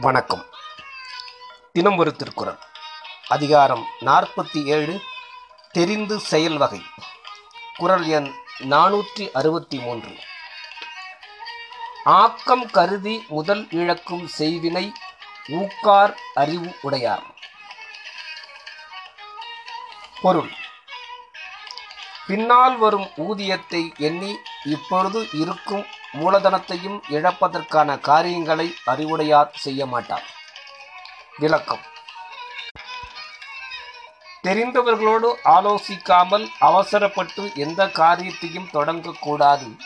வணக்கம். தினம் ஒரு திருக்குறள். அதிகாரம் நாற்பத்தி ஏழு தெரிந்து செயல் வகை. குரல் எண் நானூற்றி அறுபத்தி மூன்று. ஆக்கம் கருதி முதல் இழக்கும் செய்வினை ஊக்கார் அறிவு உடையார். பொருள். பின்னால் வரும் ஊதியத்தை எண்ணி இப்பொழுது இருக்கும் மூலதனத்தையும் இழப்பதற்கான காரியங்களை அறிவுடையார் செய்ய மாட்டார். விளக்கம். தெரிந்தவர்களோடு ஆலோசிக்காமல் அவசரப்பட்டு எந்த காரியத்தையும் தொடங்கக்கூடாது.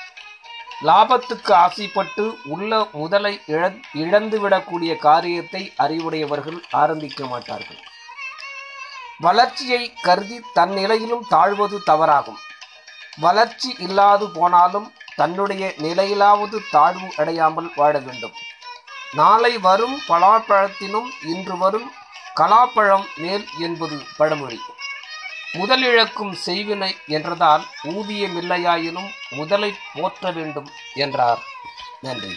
லாபத்துக்கு ஆசைப்பட்டு உள்ள முதலை இழ இழந்துவிடக்கூடிய காரியத்தை அறிவுடையவர்கள் ஆரம்பிக்க மாட்டார்கள். வளர்ச்சியை கருதி தன் நிலையிலும் தாழ்வது தவறாகும். வளர்ச்சி இல்லாது போனாலும் தன்னுடைய நிலையிலாவது தாழ்வு அடையாமல் வாழ வேண்டும். நாளை வரும் பலாப்பழத்தினும் இன்று வரும் கலாப்பழம் மேல் என்பது பழமொழி. முதலிழக்கும் செய்வினை என்றதால் ஊதியமில்லையாயினும் முதலை போற்ற வேண்டும் என்றார். நன்றி.